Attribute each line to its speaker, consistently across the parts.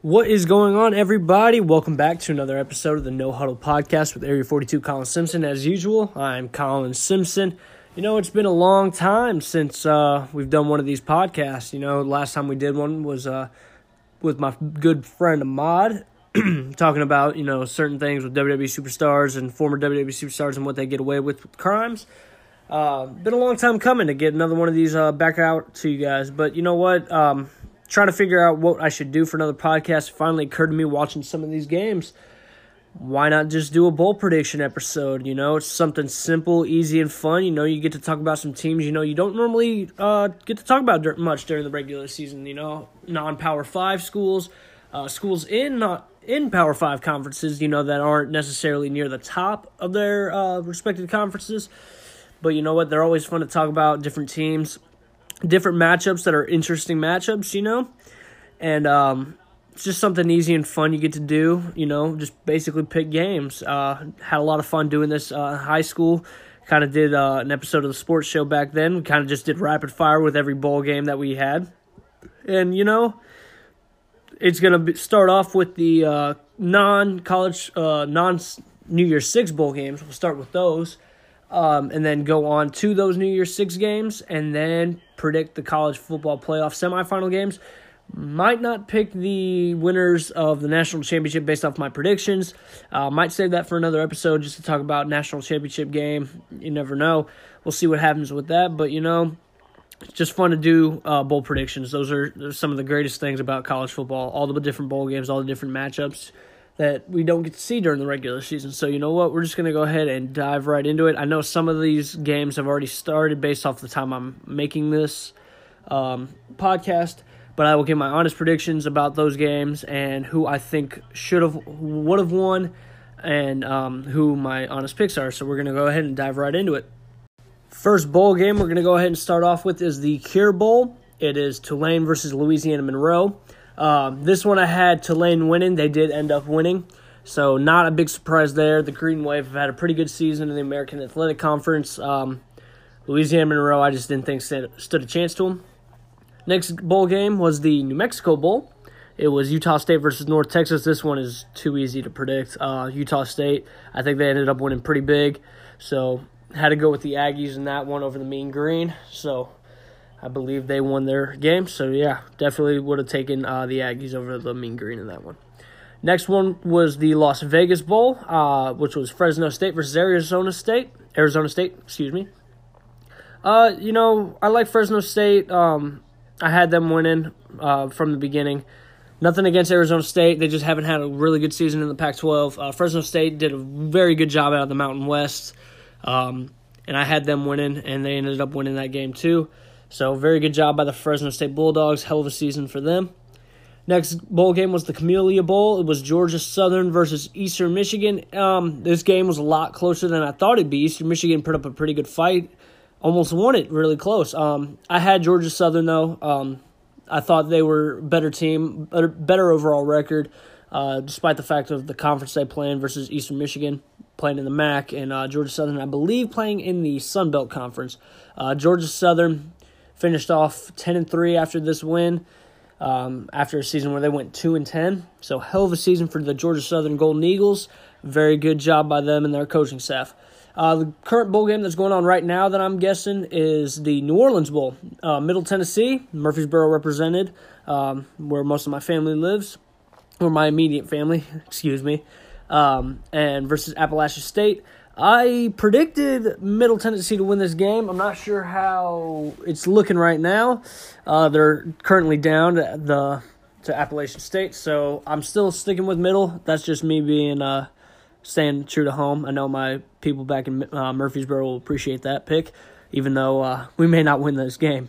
Speaker 1: What is going on, everybody? Welcome back to another episode of the No Huddle Podcast with Area 42 Colin Simpson. As usual, I'm Colin Simpson. You know, it's been a long time since uh, we've done one of these podcasts. You know, last time we did one was uh, with my good friend Ahmad, talking about, you know, certain things with WWE superstars and former WWE superstars and what they get away with with crimes. Uh, been a long time coming to get another one of these uh, back out to you guys. But you know what? Um, trying to figure out what I should do for another podcast. finally occurred to me watching some of these games. Why not just do a bowl prediction episode? You know, it's something simple, easy, and fun. You know, you get to talk about some teams you know you don't normally uh, get to talk about much during the regular season. You know, non-power five schools, uh, schools in not in Power Five conferences. You know that aren't necessarily near the top of their uh, respective conferences. But you know what? They're always fun to talk about different teams different matchups that are interesting matchups, you know, and um, it's just something easy and fun you get to do, you know, just basically pick games. Uh, had a lot of fun doing this uh, high school. Kind of did uh, an episode of the sports show back then. We kind of just did rapid fire with every bowl game that we had, and you know, it's gonna start off with the uh, non college, uh, non New Year's Six bowl games. We'll start with those um, and then go on to those New Year's Six games, and then predict the college football playoff semifinal games. Might not pick the winners of the national championship based off my predictions. Uh, might save that for another episode just to talk about national championship game. You never know. We'll see what happens with that. But you know, it's just fun to do uh, bowl predictions. Those are some of the greatest things about college football. All the different bowl games, all the different matchups that we don't get to see during the regular season. So, you know what? We're just going to go ahead and dive right into it. I know some of these games have already started based off the time I'm making this um, podcast, but I will give my honest predictions about those games and who I think should have, would have won, and um, who my honest picks are. So, we're going to go ahead and dive right into it. First bowl game we're going to go ahead and start off with is the Cure Bowl. It is Tulane versus Louisiana Monroe. Um, this one I had Tulane winning. They did end up winning. So not a big surprise there. The Green Wave have had a pretty good season in the American Athletic Conference. Um, Louisiana Monroe, I just didn't think stood a chance to them. Next bowl game was the New Mexico Bowl. It was Utah State versus North Texas. This one is too easy to predict. Uh, Utah State, I think they ended up winning pretty big. So had to go with the Aggies in that one over the Mean Green. So I believe they won their game. So, yeah, definitely would have taken uh, the Aggies over the Mean Green in that one. Next one was the Las Vegas Bowl, uh, which was Fresno State versus Arizona State. Arizona State, excuse me. Uh, you know, I like Fresno State. Um, I had them winning uh, from the beginning. Nothing against Arizona State. They just haven't had a really good season in the Pac 12. Uh, Fresno State did a very good job out of the Mountain West. Um, and I had them winning, and they ended up winning that game too. So, very good job by the Fresno State Bulldogs. Hell of a season for them. Next bowl game was the Camellia Bowl. It was Georgia Southern versus Eastern Michigan. Um, this game was a lot closer than I thought it'd be. Eastern Michigan put up a pretty good fight, almost won it really close. Um, I had Georgia Southern though. Um, I thought they were better team, better, better overall record, uh, despite the fact of the conference they play in versus Eastern Michigan playing in the MAC and uh, Georgia Southern, I believe, playing in the Sun Belt Conference. Uh, Georgia Southern finished off 10 and 3 after this win. Um, after a season where they went 2 and 10. So hell of a season for the Georgia Southern Golden Eagles. Very good job by them and their coaching staff. Uh, the current bowl game that's going on right now that I'm guessing is the New Orleans Bowl. Uh, Middle Tennessee, Murfreesboro represented, um, where most of my family lives, or my immediate family, excuse me, um, and versus Appalachian State. I predicted Middle Tennessee to win this game. I'm not sure how it's looking right now. Uh, they're currently down to the to Appalachian State, so I'm still sticking with Middle. That's just me being uh, staying true to home. I know my people back in uh, Murfreesboro will appreciate that pick, even though uh, we may not win this game.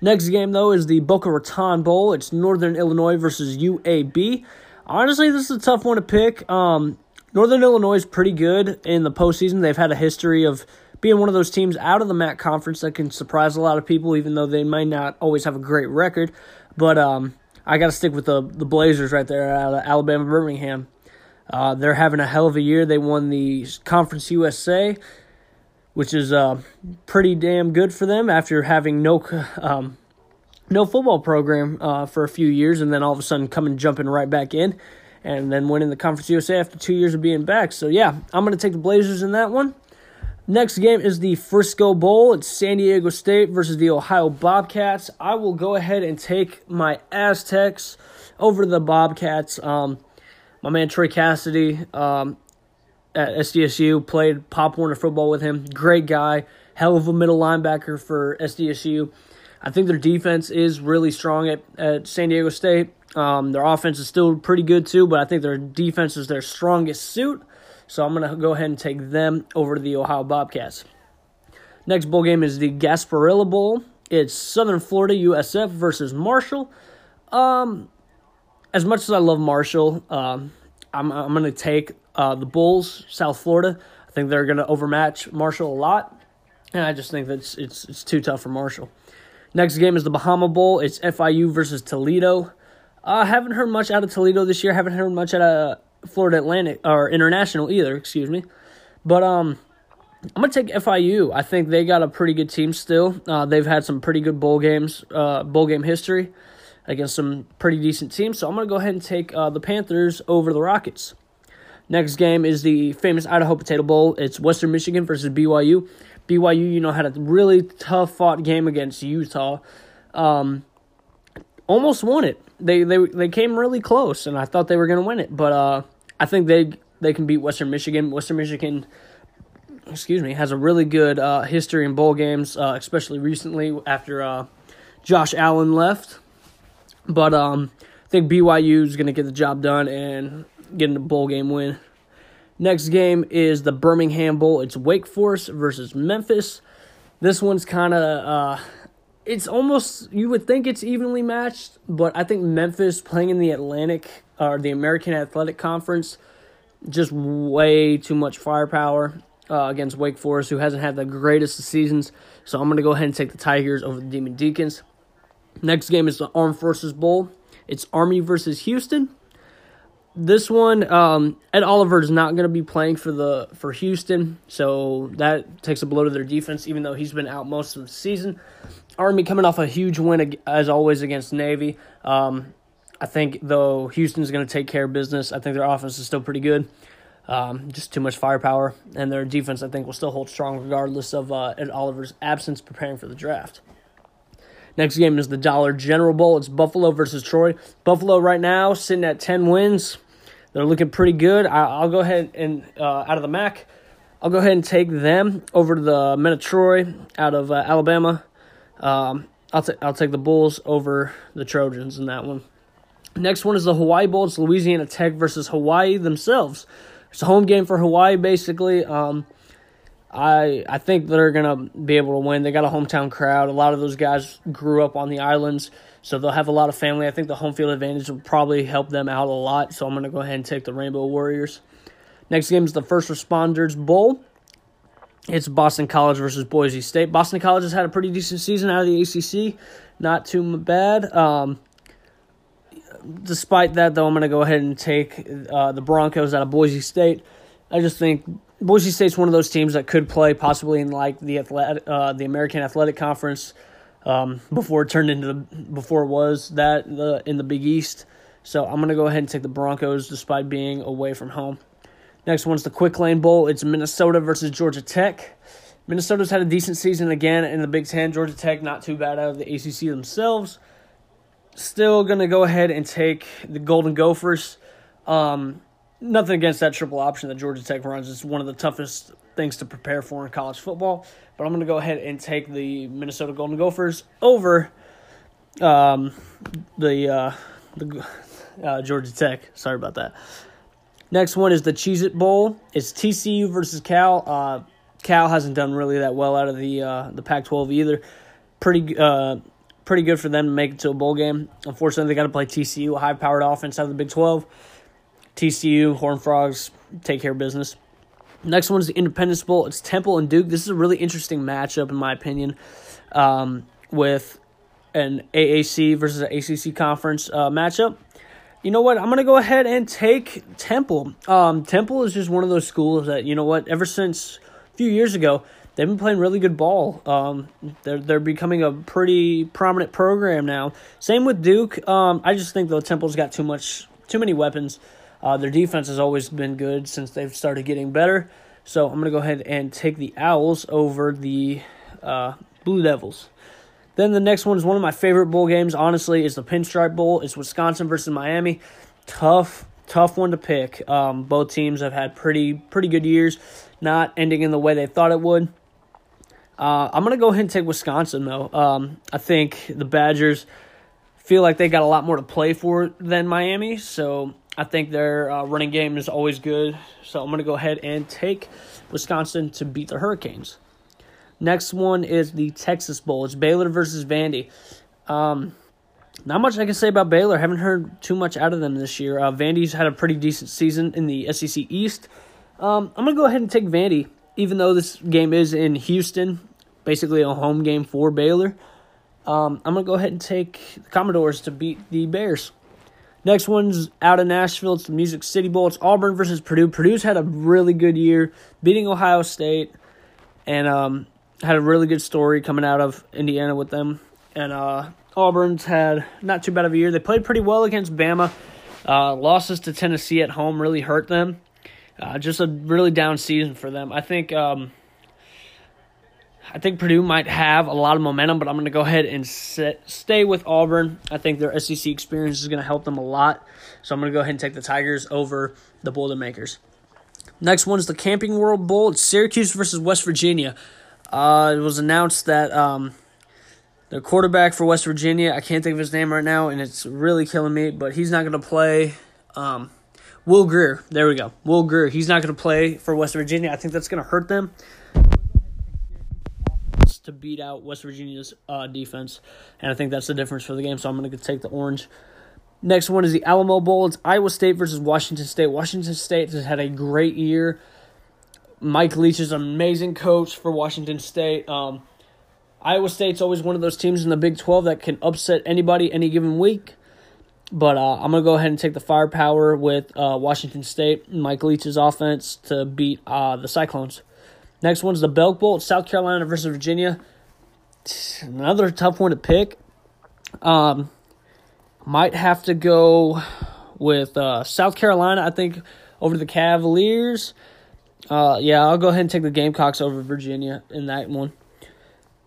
Speaker 1: Next game though is the Boca Raton Bowl. It's Northern Illinois versus UAB. Honestly, this is a tough one to pick. Um, Northern Illinois is pretty good in the postseason. They've had a history of being one of those teams out of the MAC conference that can surprise a lot of people, even though they might not always have a great record. But um, I got to stick with the the Blazers right there out of Alabama Birmingham. Uh, they're having a hell of a year. They won the Conference USA, which is uh, pretty damn good for them after having no um, no football program uh, for a few years, and then all of a sudden coming jumping right back in, and then winning the Conference USA after two years of being back. So yeah, I'm gonna take the Blazers in that one. Next game is the Frisco Bowl. It's San Diego State versus the Ohio Bobcats. I will go ahead and take my Aztecs over the Bobcats. Um, my man Troy Cassidy um, at SDSU played Pop Warner football with him. Great guy, hell of a middle linebacker for SDSU. I think their defense is really strong at, at San Diego State. Um, their offense is still pretty good too, but I think their defense is their strongest suit. So I'm going to go ahead and take them over to the Ohio Bobcats. Next bowl game is the Gasparilla Bowl. It's Southern Florida USF versus Marshall. Um, as much as I love Marshall, um, I'm I'm going to take uh, the Bulls, South Florida. I think they're going to overmatch Marshall a lot, and I just think that it's, it's it's too tough for Marshall. Next game is the Bahama Bowl. It's FIU versus Toledo. I uh, haven't heard much out of Toledo this year. Haven't heard much out of Florida Atlantic or International either. Excuse me, but um, I'm gonna take FIU. I think they got a pretty good team still. Uh, they've had some pretty good bowl games, uh, bowl game history against some pretty decent teams. So I'm gonna go ahead and take uh, the Panthers over the Rockets. Next game is the famous Idaho Potato Bowl. It's Western Michigan versus BYU. BYU, you know, had a really tough fought game against Utah. Um, almost won it. They they they came really close, and I thought they were going to win it, but uh, I think they they can beat Western Michigan. Western Michigan, excuse me, has a really good uh, history in bowl games, uh, especially recently after uh, Josh Allen left. But um, I think BYU is going to get the job done and get a bowl game win. Next game is the Birmingham Bowl. It's Wake Forest versus Memphis. This one's kind of uh, it's almost you would think it's evenly matched, but I think Memphis playing in the Atlantic or the American Athletic Conference just way too much firepower uh, against Wake Forest, who hasn't had the greatest of seasons. So I'm going to go ahead and take the Tigers over the Demon Deacons. Next game is the Armed Forces Bowl. It's Army versus Houston. This one, um, Ed Oliver is not going to be playing for the for Houston, so that takes a blow to their defense. Even though he's been out most of the season, Army coming off a huge win as always against Navy. Um, I think though Houston's going to take care of business. I think their offense is still pretty good. Um, just too much firepower, and their defense I think will still hold strong regardless of uh, Ed Oliver's absence preparing for the draft. Next game is the Dollar General Bowl. It's Buffalo versus Troy. Buffalo right now sitting at ten wins. They're looking pretty good. I, will go ahead and uh, out of the MAC, I'll go ahead and take them over to the Men of Troy out of uh, Alabama. Um, I'll t- I'll take the Bulls over the Trojans in that one. Next one is the Hawaii Bowl. It's Louisiana Tech versus Hawaii themselves. It's a home game for Hawaii, basically. Um, I I think they're gonna be able to win. They got a hometown crowd. A lot of those guys grew up on the islands. So they'll have a lot of family. I think the home field advantage will probably help them out a lot. So I'm going to go ahead and take the Rainbow Warriors. Next game is the First Responders Bowl. It's Boston College versus Boise State. Boston College has had a pretty decent season out of the ACC. Not too bad. Um, despite that, though, I'm going to go ahead and take uh, the Broncos out of Boise State. I just think Boise State's one of those teams that could play possibly in like the athletic, uh, the American Athletic Conference um, before it turned into the before it was that the in the Big East. So I'm gonna go ahead and take the Broncos despite being away from home. Next one's the Quick Lane Bowl. It's Minnesota versus Georgia Tech. Minnesota's had a decent season again in the Big Ten. Georgia Tech not too bad out of the ACC themselves. Still gonna go ahead and take the Golden Gophers. Um, nothing against that triple option that Georgia Tech runs. It's one of the toughest things to prepare for in college football. But I'm going to go ahead and take the Minnesota Golden Gophers over um, the uh, the uh, Georgia Tech. Sorry about that. Next one is the Cheez It Bowl. It's TCU versus Cal. Uh, Cal hasn't done really that well out of the uh, the Pac-12 either. Pretty uh, pretty good for them to make it to a bowl game. Unfortunately, they got to play TCU, a high-powered offense out of the Big 12. TCU, Horn Frogs take care of business. Next one is the Independence Bowl. It's Temple and Duke. This is a really interesting matchup, in my opinion, um, with an AAC versus an ACC conference uh, matchup. You know what? I'm going to go ahead and take Temple. Um, Temple is just one of those schools that, you know what, ever since a few years ago, they've been playing really good ball. Um, they're they're becoming a pretty prominent program now. Same with Duke. Um, I just think the Temple's got too much, too many weapons. Uh, their defense has always been good since they've started getting better. So I'm gonna go ahead and take the Owls over the uh, Blue Devils. Then the next one is one of my favorite bowl games. Honestly, is the Pinstripe Bowl. It's Wisconsin versus Miami. Tough, tough one to pick. Um, both teams have had pretty pretty good years, not ending in the way they thought it would. Uh, I'm gonna go ahead and take Wisconsin though. Um, I think the Badgers feel like they got a lot more to play for than Miami, so I think their uh, running game is always good. So I'm gonna go ahead and take Wisconsin to beat the Hurricanes. Next one is the Texas Bowl. It's Baylor versus Vandy. Um, not much I can say about Baylor. Haven't heard too much out of them this year. Uh, Vandy's had a pretty decent season in the SEC East. Um, I'm gonna go ahead and take Vandy even though this game is in Houston, basically a home game for Baylor, um, I'm going to go ahead and take the Commodores to beat the Bears. Next one's out of Nashville. It's the Music City Bowl. It's Auburn versus Purdue. Purdue's had a really good year, beating Ohio State, and um, had a really good story coming out of Indiana with them. And uh, Auburn's had not too bad of a year. They played pretty well against Bama. Uh, losses to Tennessee at home really hurt them. Uh, just a really down season for them. I think um, I think Purdue might have a lot of momentum, but I'm going to go ahead and sit, stay with Auburn. I think their SEC experience is going to help them a lot. So I'm going to go ahead and take the Tigers over the Boilermakers. Next one is the Camping World Bowl. It's Syracuse versus West Virginia. Uh, it was announced that um, the quarterback for West Virginia, I can't think of his name right now, and it's really killing me, but he's not going to play. Um, Will Grier, There we go. Will Grier, He's not going to play for West Virginia. I think that's going to hurt them to beat out West Virginia's uh, defense, and I think that's the difference for the game. So I'm going to take the orange. Next one is the Alamo Bowl. It's Iowa State versus Washington State. Washington State has had a great year. Mike Leach is an amazing coach for Washington State. Um, Iowa State's always one of those teams in the Big 12 that can upset anybody any given week. But uh, I'm going to go ahead and take the firepower with uh, Washington State, Mike Leach's offense to beat uh, the Cyclones. Next one's the Belk Bowl, South Carolina versus Virginia. Another tough one to pick. Um, might have to go with uh, South Carolina, I think, over the Cavaliers. Uh, yeah, I'll go ahead and take the Gamecocks over Virginia in that one.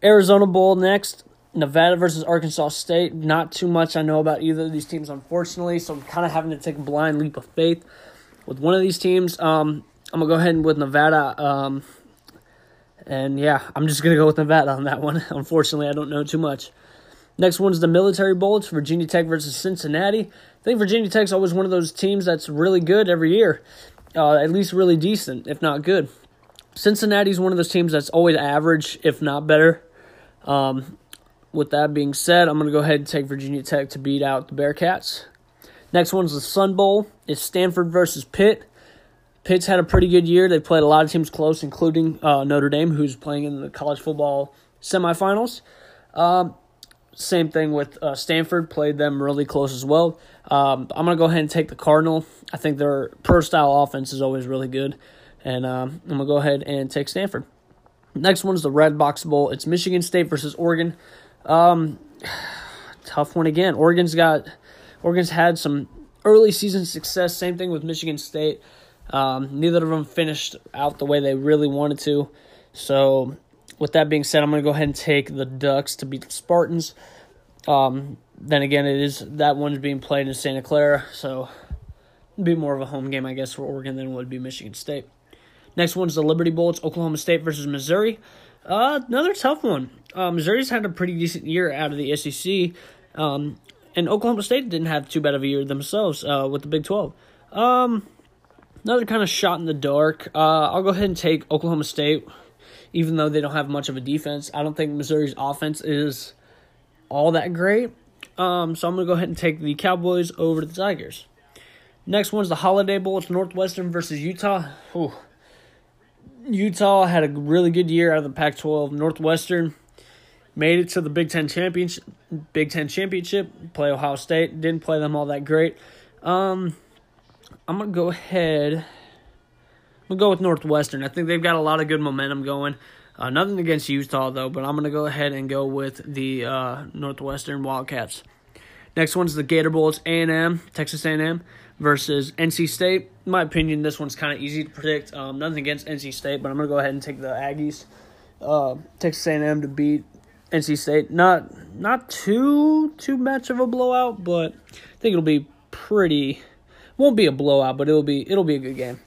Speaker 1: Arizona Bowl next. Nevada versus Arkansas State. Not too much I know about either of these teams, unfortunately. So I'm kind of having to take a blind leap of faith with one of these teams. Um, I'm gonna go ahead and with Nevada. Um, and yeah, I'm just gonna go with Nevada on that one. unfortunately, I don't know too much. Next one's the Military Bowl. Virginia Tech versus Cincinnati. I think Virginia Tech's always one of those teams that's really good every year, uh, at least really decent, if not good. Cincinnati's one of those teams that's always average, if not better. Um, with that being said, I'm going to go ahead and take Virginia Tech to beat out the Bearcats. Next one's the Sun Bowl. It's Stanford versus Pitt. Pitt's had a pretty good year. They played a lot of teams close, including uh, Notre Dame, who's playing in the college football semifinals. Um, same thing with uh, Stanford, played them really close as well. Um, I'm going to go ahead and take the Cardinal. I think their pro style offense is always really good. And um, I'm going to go ahead and take Stanford. Next one is the Redbox Bowl. It's Michigan State versus Oregon. Um, tough one again. Oregon's got Oregon's had some early season success. Same thing with Michigan State. Um, neither of them finished out the way they really wanted to. So, with that being said, I'm going to go ahead and take the Ducks to beat the Spartans. Um, then again, it is that one's being played in Santa Clara, so it'd be more of a home game, I guess, for Oregon than would be Michigan State. Next one's the Liberty Bowl. It's Oklahoma State versus Missouri. Uh, another tough one. Uh, Missouri's had a pretty decent year out of the SEC, um, and Oklahoma State didn't have too bad of a year themselves uh, with the Big 12. Um, another kind of shot in the dark. Uh, I'll go ahead and take Oklahoma State, even though they don't have much of a defense. I don't think Missouri's offense is all that great. Um, so I'm going to go ahead and take the Cowboys over the Tigers. Next one's the Holiday Bowl. It's Northwestern versus Utah. Ooh. Utah had a really good year out of the Pac-12. Northwestern made it to the Big Ten championship. Big Ten championship. Play Ohio State. Didn't play them all that great. Um, I'm gonna go ahead. I'm gonna go with Northwestern. I think they've got a lot of good momentum going. Uh, nothing against Utah though, but I'm gonna go ahead and go with the uh, Northwestern Wildcats. Next one's the Gator Bowl. It's A&M, Texas A&M versus NC State. In my opinion, this one's kind of easy to predict. Um, nothing against NC State, but I'm gonna go ahead and take the Aggies. Uh, Texas A&M to beat NC State. Not not too too much of a blowout, but I think it'll be pretty. Won't be a blowout, but it'll be it'll be a good game.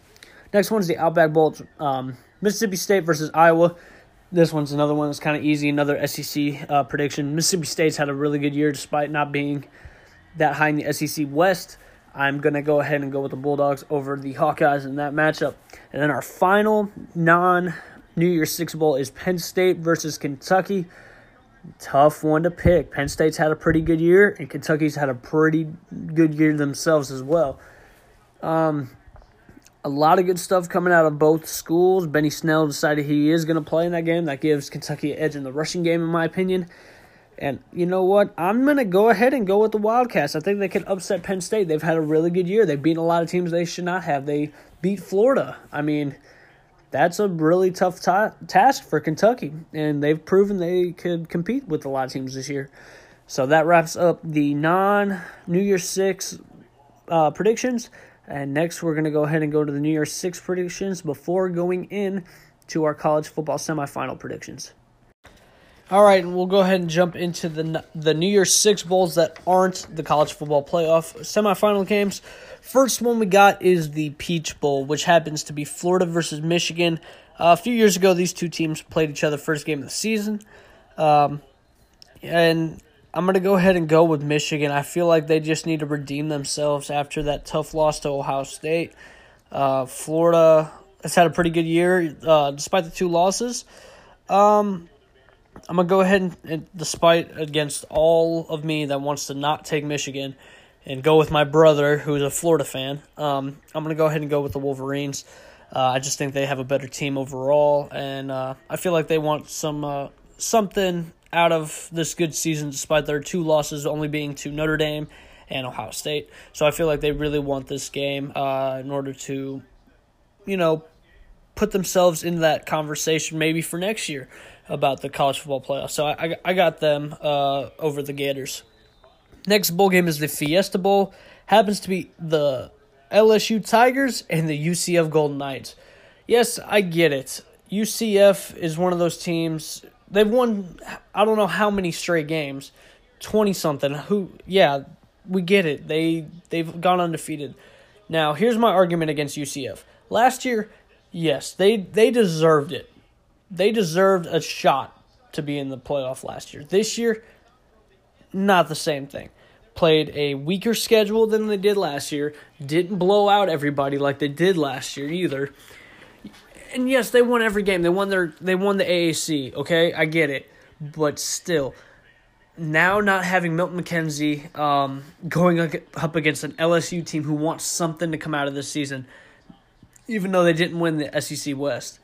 Speaker 1: Next one's the Outback Bowl. Um, Mississippi State versus Iowa. This one's another one that's kind of easy. Another SEC uh, prediction. Mississippi State's had a really good year despite not being that high in the SEC West. I'm going to go ahead and go with the Bulldogs over the Hawkeyes in that matchup. And then our final non New Year's Six Bowl is Penn State versus Kentucky. Tough one to pick. Penn State's had a pretty good year, and Kentucky's had a pretty good year themselves as well. Um, a lot of good stuff coming out of both schools. Benny Snell decided he is going to play in that game. That gives Kentucky an edge in the rushing game, in my opinion. And you know what? I'm going to go ahead and go with the Wildcats. I think they can upset Penn State. They've had a really good year. They've beaten a lot of teams they should not have. They beat Florida. I mean, that's a really tough task for Kentucky. And they've proven they could compete with a lot of teams this year. So that wraps up the non New Year's Six uh, predictions. And next, we're going to go ahead and go to the New Year's Six predictions before going in to our college football semifinal predictions. All right, and we'll go ahead and jump into the the New Year's Six bowls that aren't the college football playoff semifinal games. First one we got is the Peach Bowl, which happens to be Florida versus Michigan. Uh, a few years ago, these two teams played each other first game of the season, um, and I'm gonna go ahead and go with Michigan. I feel like they just need to redeem themselves after that tough loss to Ohio State. Uh, Florida has had a pretty good year uh, despite the two losses. Um, I'm gonna go ahead and, and, despite against all of me that wants to not take Michigan, and go with my brother who's a Florida fan. Um, I'm gonna go ahead and go with the Wolverines. Uh, I just think they have a better team overall, and uh, I feel like they want some uh, something out of this good season, despite their two losses only being to Notre Dame and Ohio State. So I feel like they really want this game uh, in order to, you know, put themselves in that conversation maybe for next year about the college football playoff. So I, I got them uh, over the Gators. Next bowl game is the Fiesta Bowl. Happens to be the LSU Tigers and the UCF Golden Knights. Yes, I get it. UCF is one of those teams. They've won I don't know how many straight games, twenty something. Who? Yeah, we get it. They they've gone undefeated. Now here's my argument against UCF. Last year, yes, they they deserved it they deserved a shot to be in the playoff last year. This year, not the same thing. Played a weaker schedule than they did last year. Didn't blow out everybody like they did last year either. And yes, they won every game. They won their they won the AAC, okay? I get it. But still, now not having Milton McKenzie um, going up against an LSU team who wants something to come out of this season, even though they didn't win the SEC West.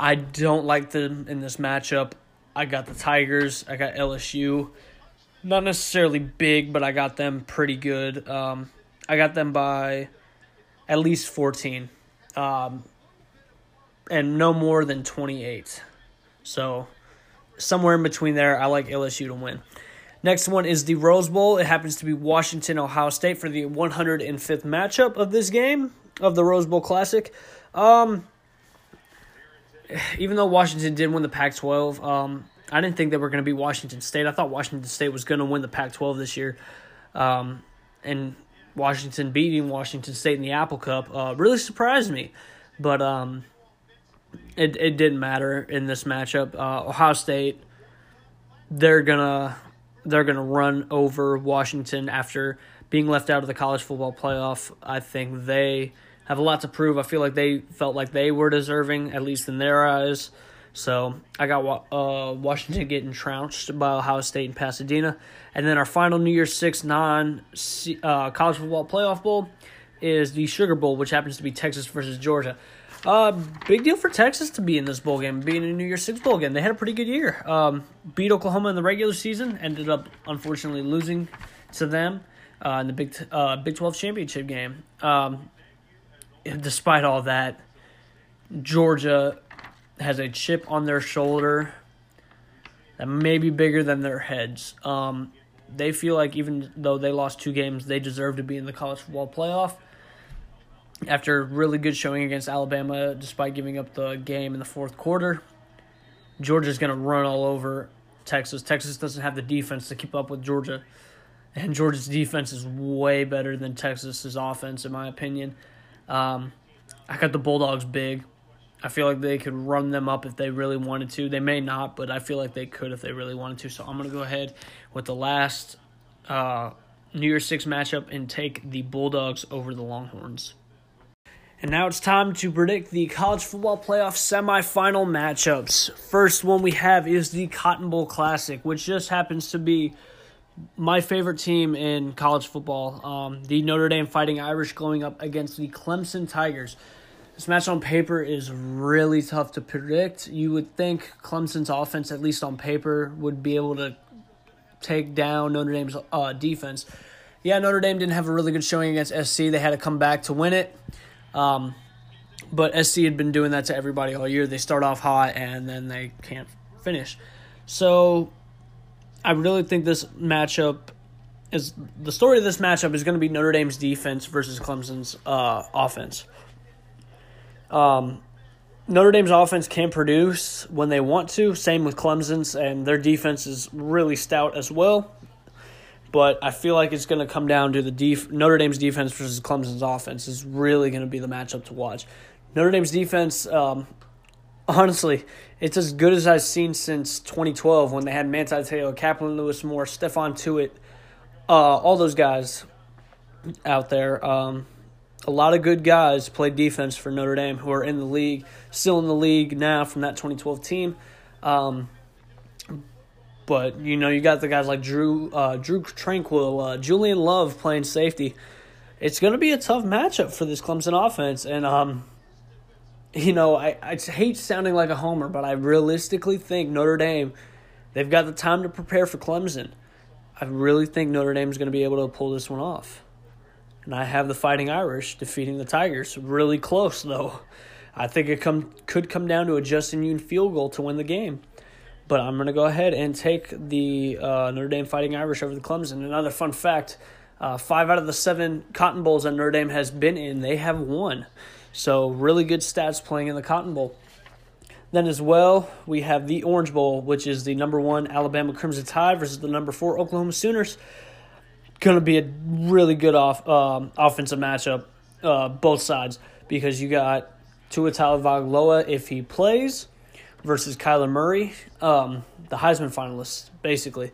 Speaker 1: I don't like them in this matchup. I got the Tigers. I got LSU. Not necessarily big, but I got them pretty good. Um, I got them by at least 14. Um, and no more than 28. So somewhere in between there, I like LSU to win. Next one is the Rose Bowl. It happens to be Washington, Ohio State for the 105th matchup of this game of the Rose Bowl Classic. Um, even though Washington did win the Pac 12, um, I didn't think they were going to be Washington State. I thought Washington State was going to win the Pac 12 this year. Um, and Washington beating Washington State in the Apple Cup uh, really surprised me. But um, it, it didn't matter in this matchup. Uh, Ohio State, they're to they're to run over Washington after being left out of the college football playoff. I think they have a lot to prove. I feel like they felt like they were deserving, at least in their eyes. So I got uh, Washington getting trounced by Ohio State and Pasadena. And then our final New Year's Six non uh, college football playoff bowl is the Sugar Bowl, which happens to be Texas versus Georgia. Uh, big deal for Texas to be in this bowl game, being a New Year's Six bowl game. They had a pretty good year. Um, beat Oklahoma in the regular season, ended up unfortunately losing to them uh, in the Big uh, Big Twelve championship game. Um, despite all that, Georgia has a chip on their shoulder that may be bigger than their heads. Um, they feel like even though they lost two games, they deserve to be in the college football playoff. After really good showing against Alabama, despite giving up the game in the fourth quarter, Georgia's going to run all over Texas. Texas doesn't have the defense to keep up with Georgia, and Georgia's defense is way better than Texas's offense, in my opinion. Um, I got the Bulldogs big. I feel like they could run them up if they really wanted to. They may not, but I feel like they could if they really wanted to. So I'm going to go ahead with the last uh, New Year's Six matchup and take the Bulldogs over the Longhorns. And now it's time to predict the college football playoff semifinal matchups. First one we have is the Cotton Bowl Classic, which just happens to be my favorite team in college football. Um, the Notre Dame Fighting Irish going up against the Clemson Tigers. This match on paper is really tough to predict. You would think Clemson's offense, at least on paper, would be able to take down Notre Dame's uh, defense. Yeah, Notre Dame didn't have a really good showing against SC. They had to come back to win it. Um, but SC had been doing that to everybody all year. They start off hot and then they can't finish. So I really think this matchup is the story of this matchup is going to be Notre Dame's defense versus Clemson's uh, offense. Um, Notre Dame's offense can produce when they want to. Same with Clemson's, and their defense is really stout as well. But I feel like it's going to come down to the def- Notre Dame's defense versus Clemson's offense is really going to be the matchup to watch. Notre Dame's defense, um, honestly, it's as good as I've seen since 2012 when they had Manti Te'o, Kapron Lewis-Moore, Stephon Tuitt, uh, all those guys out there. Um, a lot of good guys played defense for Notre Dame who are in the league, still in the league now from that 2012 team. Um, but you know, you got the guys like Drew, uh, Drew Tranquill, uh, Julian Love playing safety. It's going to be a tough matchup for this Clemson offense, and um, you know, I, I hate sounding like a homer, but I realistically think Notre Dame, they've got the time to prepare for Clemson. I really think Notre Dame is going to be able to pull this one off. And I have the Fighting Irish defeating the Tigers. Really close, though. I think it come could come down to a Justin Yoon field goal to win the game. But I'm going to go ahead and take the uh, Notre Dame Fighting Irish over the Clemson. Another fun fact uh, five out of the seven Cotton Bowls that Notre Dame has been in, they have won. So, really good stats playing in the Cotton Bowl. Then, as well, we have the Orange Bowl, which is the number one Alabama Crimson Tide versus the number four Oklahoma Sooners going to be a really good off um, offensive matchup, uh, both sides, because you got Tua Tagovailoa if he plays versus Kyler Murray, um, the Heisman finalist, basically.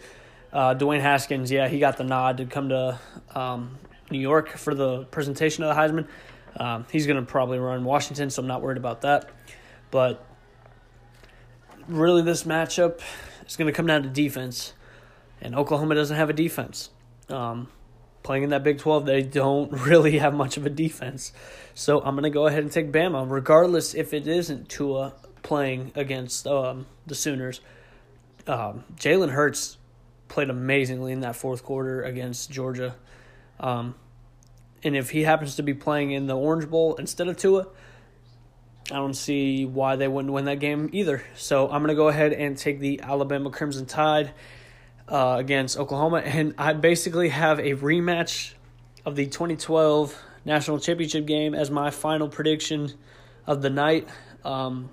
Speaker 1: Uh, Dwayne Haskins, yeah, he got the nod to come to um, New York for the presentation of the Heisman. Um, he's going to probably run Washington, so I'm not worried about that. But really, this matchup is going to come down to defense, and Oklahoma doesn't have a defense. Um, playing in that Big 12, they don't really have much of a defense. So I'm going to go ahead and take Bama, regardless if it isn't Tua playing against um, the Sooners. Um, Jalen Hurts played amazingly in that fourth quarter against Georgia. Um, and if he happens to be playing in the Orange Bowl instead of Tua, I don't see why they wouldn't win that game either. So I'm going to go ahead and take the Alabama Crimson Tide uh, against Oklahoma, and I basically have a rematch of the 2012 national championship game as my final prediction of the night. Um,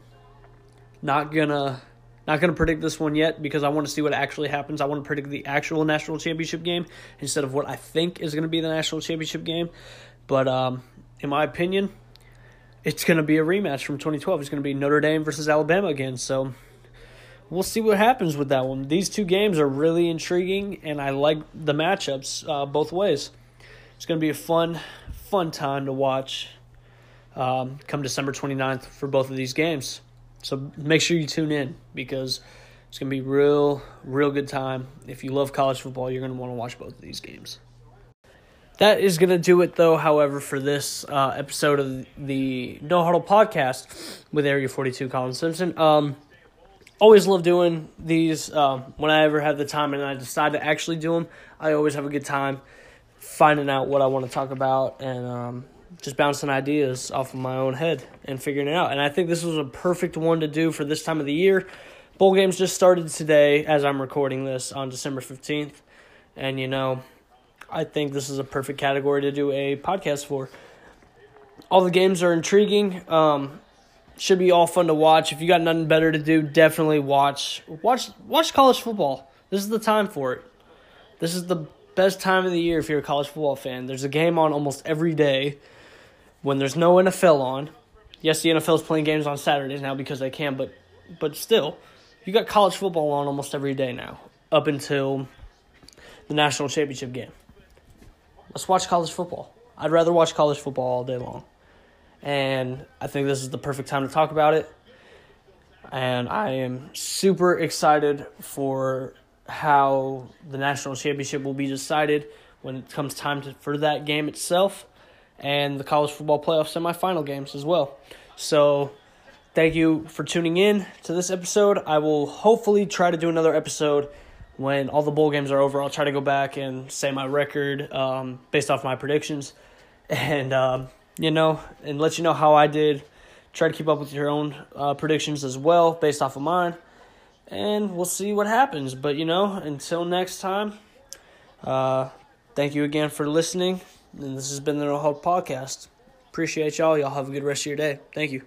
Speaker 1: not gonna not gonna predict this one yet because I want to see what actually happens. I want to predict the actual national championship game instead of what I think is going to be the national championship game. But um, in my opinion, it's going to be a rematch from 2012. It's going to be Notre Dame versus Alabama again. So we'll see what happens with that one. These two games are really intriguing, and I like the matchups uh, both ways. It's going to be a fun, fun time to watch um, come December 29th for both of these games. So make sure you tune in because it's going to be real, real good time. If you love college football, you're going to want to watch both of these games. That is going to do it, though, however, for this uh, episode of the No Huddle podcast with Area 42 Colin Simpson. Um, always love doing these. Um, when I ever have the time and I decide to actually do them, I always have a good time finding out what I want to talk about and um, just bouncing ideas off of my own head and figuring it out. And I think this was a perfect one to do for this time of the year. Bowl games just started today as I'm recording this on December 15th. And, you know, I think this is a perfect category to do a podcast for. All the games are intriguing. Um, should be all fun to watch. If you got nothing better to do, definitely watch watch watch college football. This is the time for it. This is the best time of the year if you're a college football fan. There's a game on almost every day when there's no NFL on. Yes, the NFL is playing games on Saturdays now because they can, but but still, you got college football on almost every day now up until the national championship game. Let's watch college football. I'd rather watch college football all day long. And I think this is the perfect time to talk about it. And I am super excited for how the national championship will be decided when it comes time to, for that game itself and the college football playoff semifinal games as well. So, thank you for tuning in to this episode. I will hopefully try to do another episode when all the bowl games are over. I'll try to go back and say my record um, based off my predictions, and um, you know, and let you know how I did. Try to keep up with your own uh, predictions as well based off of mine, and we'll see what happens. But you know, until next time, uh, thank you again for listening. And this has been the No Hope Podcast. Appreciate y'all. Y'all have a good rest of your day. Thank you.